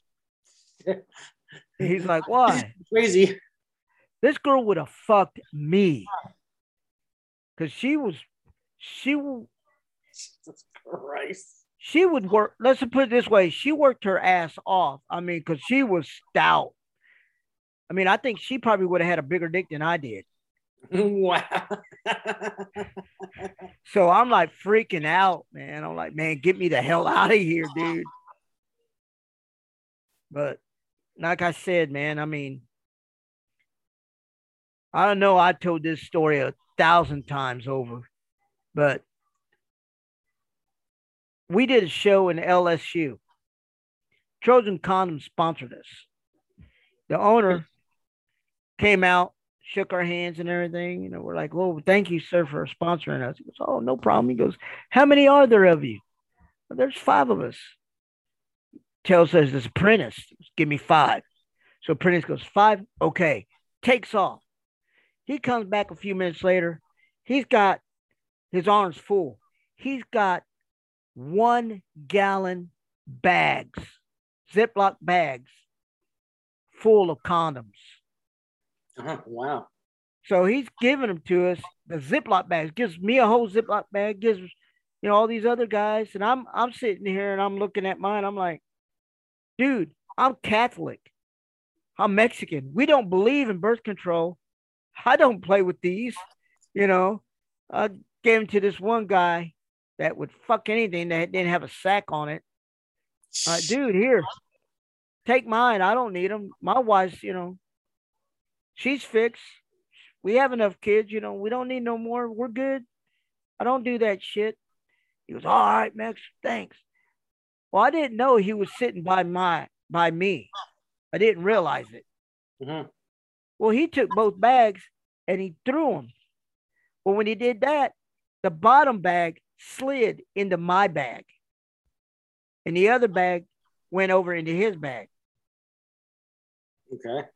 He's like, why? Crazy. This girl would have fucked me. Cause she was, she Jesus Christ. She would work. Let's put it this way: she worked her ass off. I mean, cause she was stout. I mean, I think she probably would have had a bigger dick than I did. Wow. so I'm like freaking out, man. I'm like, man, get me the hell out of here, dude. But like I said, man, I mean, I don't know. I told this story a thousand times over, but we did a show in LSU. Trojan Condom sponsored us. The owner came out shook our hands and everything. You know, we're like, well, thank you, sir, for sponsoring us. He goes, oh, no problem. He goes, how many are there of you? Well, there's five of us. Tells us this apprentice, give me five. So apprentice goes, five? Okay. Takes off. He comes back a few minutes later. He's got his arms full. He's got one gallon bags, Ziploc bags full of condoms. Uh-huh. Wow. So he's giving them to us. The Ziploc bags gives me a whole Ziploc bag. Gives you know all these other guys, and I'm I'm sitting here and I'm looking at mine. I'm like, dude, I'm Catholic. I'm Mexican. We don't believe in birth control. I don't play with these. You know, I gave them to this one guy that would fuck anything that didn't have a sack on it. Uh, dude, here, take mine. I don't need them. My wife's, you know, she's fixed. We have enough kids, you know. We don't need no more. We're good. I don't do that shit. He goes, all right, Max, thanks. Well, I didn't know he was sitting by my by me. I didn't realize it. Mm-hmm. Well, he took both bags and he threw them. Well, when he did that, the bottom bag slid into my bag, and the other bag went over into his bag. Okay.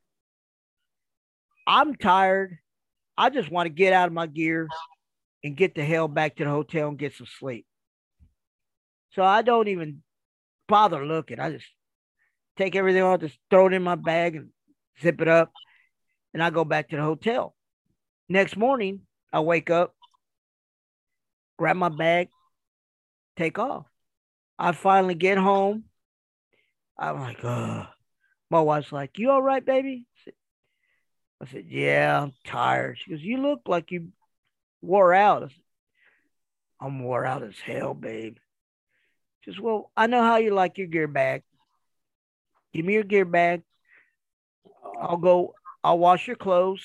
I'm tired. I just want to get out of my gear and get the hell back to the hotel and get some sleep. So I don't even bother looking. I just take everything off, just throw it in my bag and zip it up, and I go back to the hotel. Next morning, I wake up, grab my bag, take off. I finally get home. I'm like, oh. My wife's like, You all right, baby? Said, I said, Yeah, I'm tired. She goes, You look like you wore out. I said, I'm wore out as hell, babe. She says, Well, I know how you like your gear bag. Give me your gear bag. I'll go, I'll wash your clothes,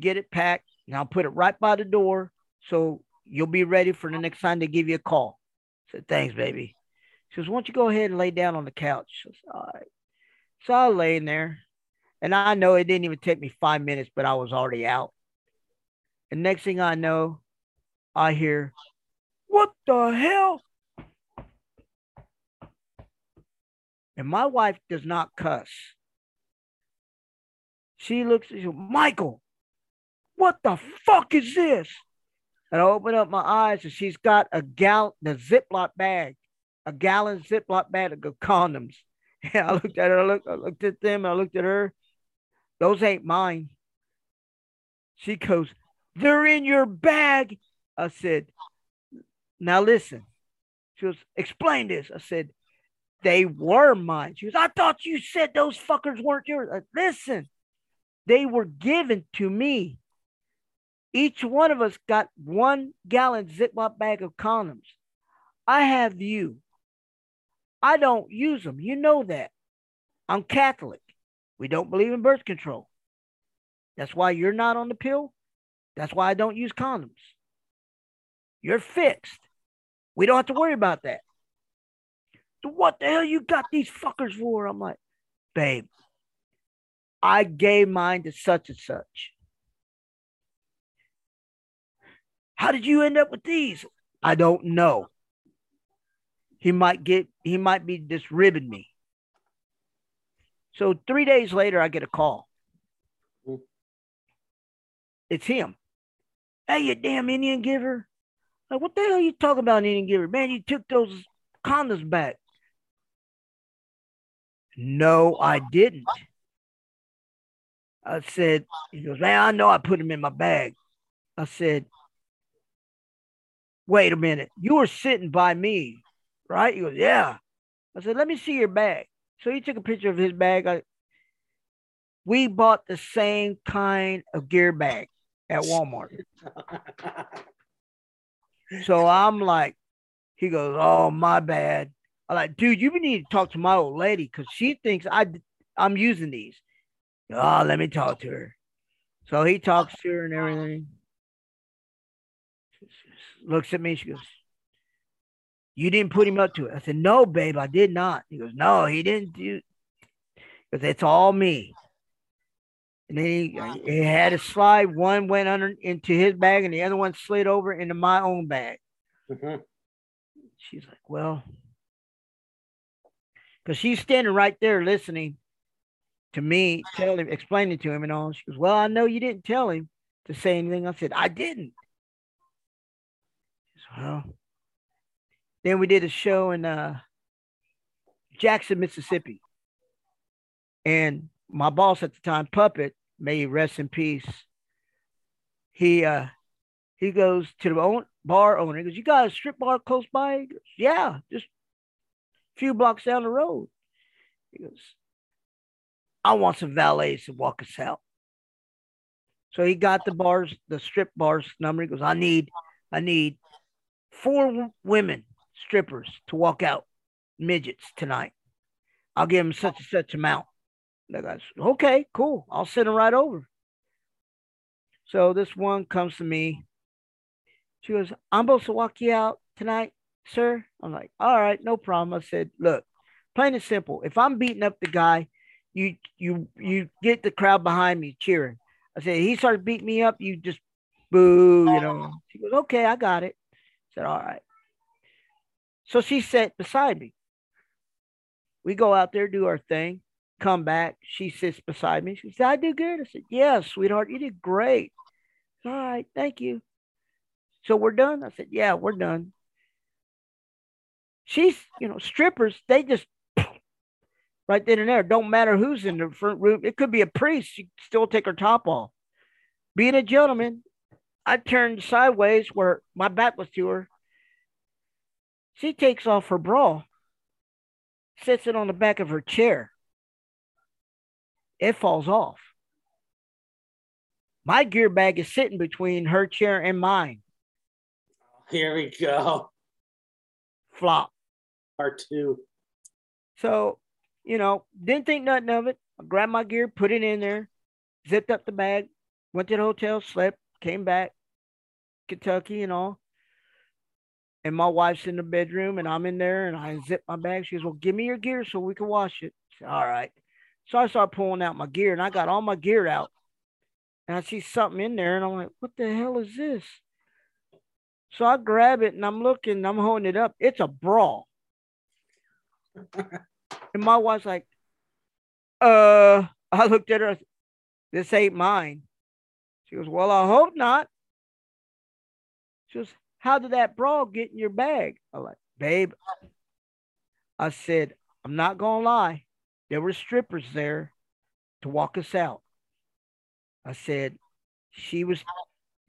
get it packed, and I'll put it right by the door so you'll be ready for the next time they give you a call. I said, Thanks, baby. She goes, Why don't you go ahead and lay down on the couch? Says, All right. So I lay in there, and I know it didn't even take me five minutes, but I was already out. And next thing I know, I hear, What the hell? And my wife does not cuss. She looks at you, Michael, what the fuck is this? And I open up my eyes and she's got a gal the Ziploc bag, a gallon Ziploc bag of condoms. And I looked at her, I looked, I looked at them, I looked at her. Those ain't mine. She goes, They're in your bag. I said, Now listen. She goes, Explain this. I said, They were mine. She goes, I thought you said those fuckers weren't yours. I, listen, they were given to me. Each one of us got one gallon Ziploc bag of condoms. I have you. I don't use them. You know that. I'm Catholic. We don't believe in birth control. That's why you're not on the pill. That's why I don't use condoms. You're fixed. We don't have to worry about that. What the hell you got these fuckers for? I'm like, babe, I gave mine to such and such. How did you end up with these? I don't know he might get he might be just ribbing me. So three days later, I get a call. Mm-hmm. It's him. Hey, you damn Indian giver. Like, what the hell are you talking about, Indian giver? Man, you took those condoms back. No, I didn't. I said, he goes, man, I know I put them in my bag. I said, wait a minute. You were sitting by me right? He goes, yeah. I said, let me see your bag. So he took a picture of his bag. I, we bought the same kind of gear bag at Walmart. so I'm like, he goes, oh, my bad. I'm like, dude, you need to talk to my old lady because she thinks I, I'm using these. Oh, let me talk to her. So he talks to her and everything. Looks at me. She goes, you didn't put him up to it. I said, No, babe, I did not. He goes, No, he didn't do because it's all me. And then he, he had a slide. One went under into his bag, and the other one slid over into my own bag. Mm-hmm. She's like, Well, because she's standing right there listening to me, telling, explaining to him and all. She goes, Well, I know you didn't tell him to say anything. I said, I didn't. Said, well, then we did a show in uh, Jackson, Mississippi. And my boss at the time, Puppet, may he rest in peace. He uh he goes to the own bar owner. He goes, "You got a strip bar close by?" He goes, "Yeah, just a few blocks down the road." He goes, "I want some valets to walk us out." So he got the bars, the strip bars number. He goes, "I need, I need four women strippers to walk out midgets tonight. I'll give them such and such amount." The guy's, "Okay, cool. I'll send them right over." So this one comes to me she goes, I'm supposed to walk you out tonight, sir. I'm like, all right, no problem. I said, look, plain and simple. If I'm beating up the guy, you you you get the crowd behind me cheering. I said, he starts beating me up, you just boo, you know. She goes, okay, I got it. I said, all right. So she sat beside me. We go out there, do our thing, come back. She sits beside me. She said, I do good. I said, yes, sweetheart, you did great. All right, thank you. So we're done? I said, Yeah, we're done. She's, you know, strippers, they just right then and there. Don't matter who's in the front room. It could be a priest. She still take her top off. Being a gentleman, I turned sideways where my back was to her. She takes off her bra, sits it on the back of her chair. It falls off. My gear bag is sitting between her chair and mine. Here we go. Flop. Part two. So, you know, didn't think nothing of it. I grabbed my gear, put it in there, zipped up the bag, went to the hotel, slept, came back, Kentucky and all. And my wife's in the bedroom and I'm in there and I zip my bag. She goes, Well, give me your gear so we can wash it. Said, all right. So I start pulling out my gear and I got all my gear out. And I see something in there and I'm like, What the hell is this? So I grab it and I'm looking, I'm holding it up. It's a bra. and my wife's like, uh, I looked at her, this ain't mine. She goes, Well, I hope not. She goes, How did that bra get in your bag? I'm like, Babe, I said, I'm not gonna lie. There were strippers there to walk us out. I said, she was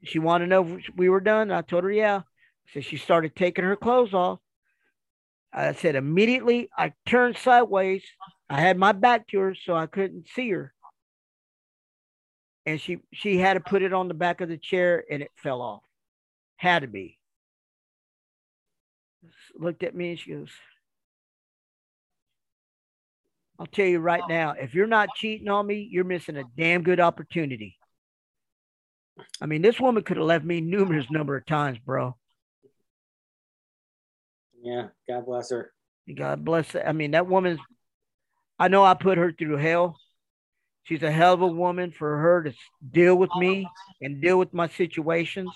she wanted to know if we were done. I told her, yeah. So she started taking her clothes off. I said, immediately I turned sideways. I had my back to her so I couldn't see her. And she she had to put it on the back of the chair and it fell off. Had to be. Looked at me and she goes, I'll tell you right now, if you're not cheating on me, you're missing a damn good opportunity. I mean, this woman could have left me numerous number of times, bro. Yeah, God bless her. God bless her. I mean, that woman's. I know I put her through hell. She's a hell of a woman for her to deal with me and deal with my situations.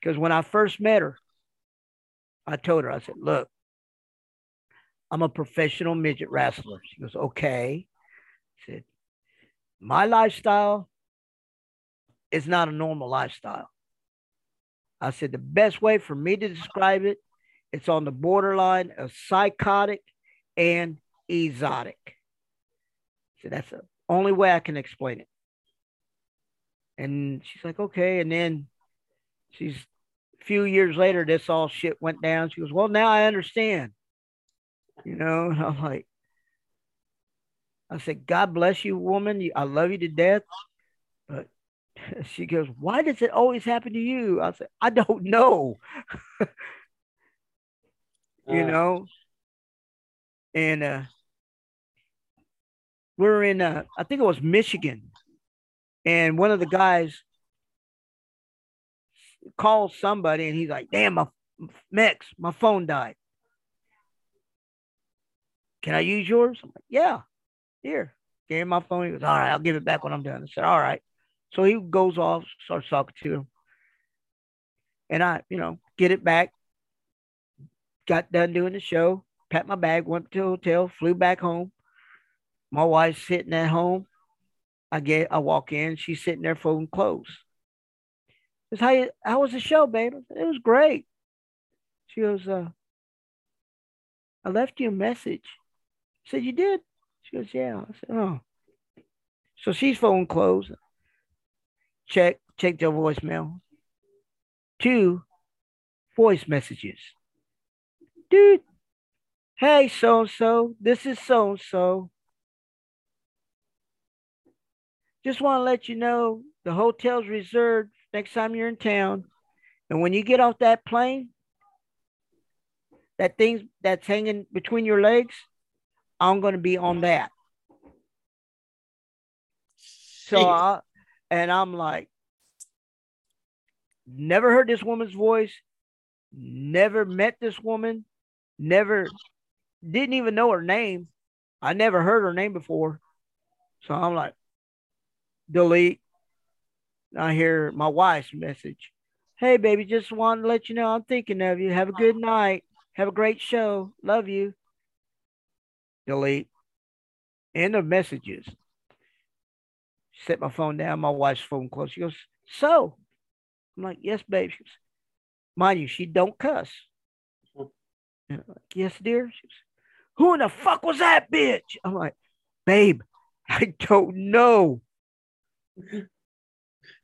Because when I first met her, I told her, I said, Look, I'm a professional midget wrestler. She goes, Okay. I said, My lifestyle it's not a normal lifestyle. I said the best way for me to describe it, it's on the borderline of psychotic and exotic. So that's the only way I can explain it. And she's like, okay. And then she's few years later, this all shit went down. She goes, well, now I understand. You know, and I'm like, I said, God bless you, woman. I love you to death. But she goes, Why does it always happen to you? I said, I don't know. you uh, know? And uh we're in uh I think it was Michigan. And one of the guys called somebody and he's like, damn, my Mex, my phone died. Can I use yours? I'm like, yeah, here. Gave him my phone. He goes, all right, I'll give it back when I'm done. I said, all right. So he goes off, starts talking to him. And I, you know, get it back. Got done doing the show, packed my bag, went to the hotel, flew back home. My wife's sitting at home. I get I walk in, she's sitting there folding clothes. How, you, how was the show, baby? It was great. She goes, uh, I left you a message. I said, You did? She goes, Yeah. I said, Oh. So she's phone closed. Check, check their voicemail. Two voice messages. Dude, hey, so and so, this is so and so. Just want to let you know the hotel's reserved next time you're in town. And when you get off that plane, that thing that's hanging between your legs, I'm going to be on that. So, I, and I'm like, never heard this woman's voice, never met this woman, never, didn't even know her name. I never heard her name before. So I'm like, delete. I hear my wife's message. Hey, baby, just wanted to let you know I'm thinking of you. Have a good night. Have a great show. Love you. Delete. End of messages. Set my phone down. My wife's phone close. She goes, So? I'm like, Yes, babe. She goes, Mind you, she don't cuss. Like, yes, dear. She goes, Who in the fuck was that bitch? I'm like, Babe, I don't know.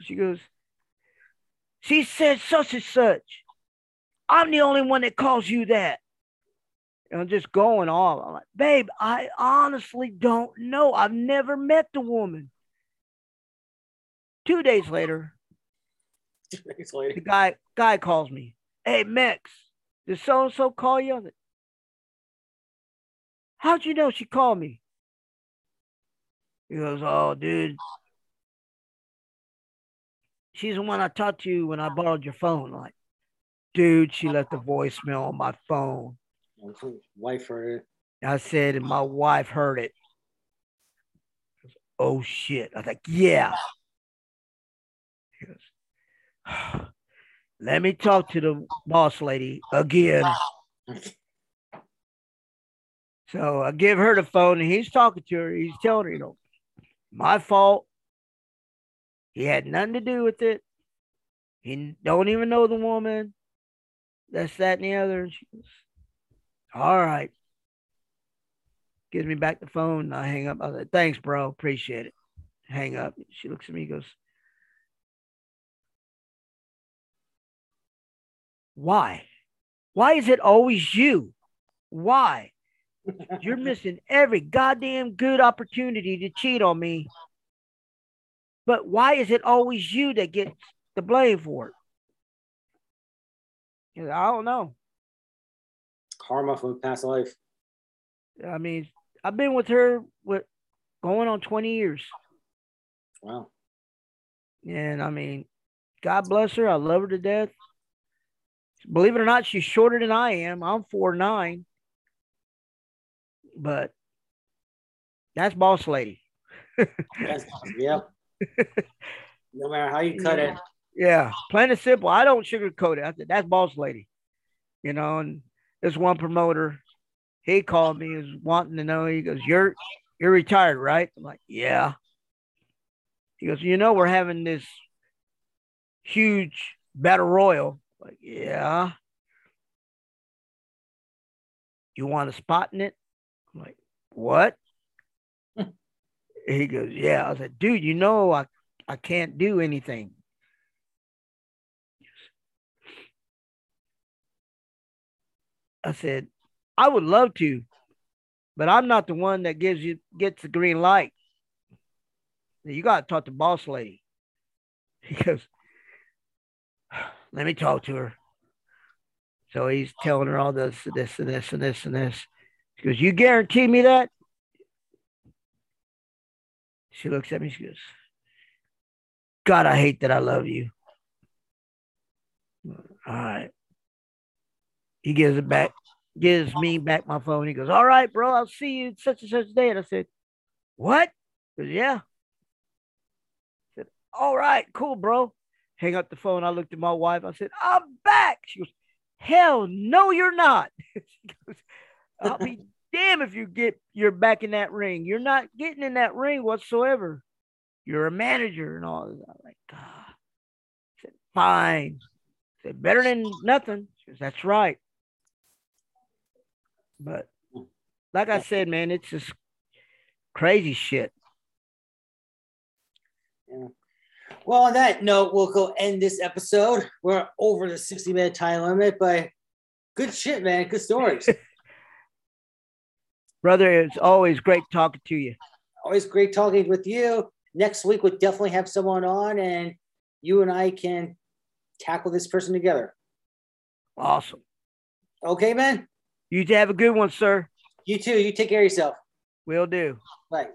She goes, She said such and such. I'm the only one that calls you that. And I'm just going off. I'm like, babe, I honestly don't know. I've never met the woman. Two days later, Two days later. the guy guy calls me. Hey Mex, did so and so call you? Like, How'd you know she called me? He goes, Oh, dude. She's the one I talked to when I borrowed your phone. Like, dude, she left a voicemail on my phone. Wife heard it. I said, and my wife heard it. Oh shit. I was like, yeah. He goes, let me talk to the boss lady again. So I give her the phone and he's talking to her. He's telling her, you know, my fault. He had nothing to do with it. He don't even know the woman. That's that and the other. And she goes, all right. Gives me back the phone. I hang up. I said, thanks, bro. Appreciate it. Hang up. She looks at me, goes, Why? Why is it always you? Why? You're missing every goddamn good opportunity to cheat on me. But why is it always you that gets the blame for it? You know, I don't know. Karma from past life. I mean, I've been with her with going on 20 years. Wow. And I mean, God bless her. I love her to death. Believe it or not, she's shorter than I am. I'm four nine. But that's boss lady. That's, yep. No matter how you cut it. Yeah, plain and simple. I don't sugarcoat it. I said that's boss lady. You know, and this one promoter, he called me, is wanting to know. He goes, "You're you're retired, right?" I'm like, "Yeah." He goes, "You know, we're having this huge battle royal." I'm like, yeah. You want a spot in it? I'm like, what? He goes, yeah. I said, dude, you know I I can't do anything. I said, I would love to, but I'm not the one that gives you gets the green light. You got to talk to boss lady. He goes, let me talk to her. So he's telling her all this, this, and this, and this, and this. She goes, You guarantee me that? She looks at me, she goes, God, I hate that I love you. All right. He gives it back, gives me back my phone. He goes, All right, bro, I'll see you such and such day. And I said, What? He goes, Yeah. I said, All right, cool, bro. Hang up the phone. I looked at my wife. I said, I'm back. She goes, Hell no, you're not. she goes, I'll be damn if you get you're back in that ring. You're not getting in that ring whatsoever. You're a manager and all that. I'm like, God. I said, fine. I said, better than nothing. She goes, That's right. But like I said, man, it's just Crazy shit. Yeah. Well, on that note, we'll go end this episode. We're over the 60 minute time limit, but good shit, man. Good stories. Brother, it's always great talking to you. Always great talking with you. Next week, we'll definitely have someone on and you and I can tackle this person together. Awesome. Okay, man. You have a good one, sir. You too. You take care of yourself. Will do. Bye.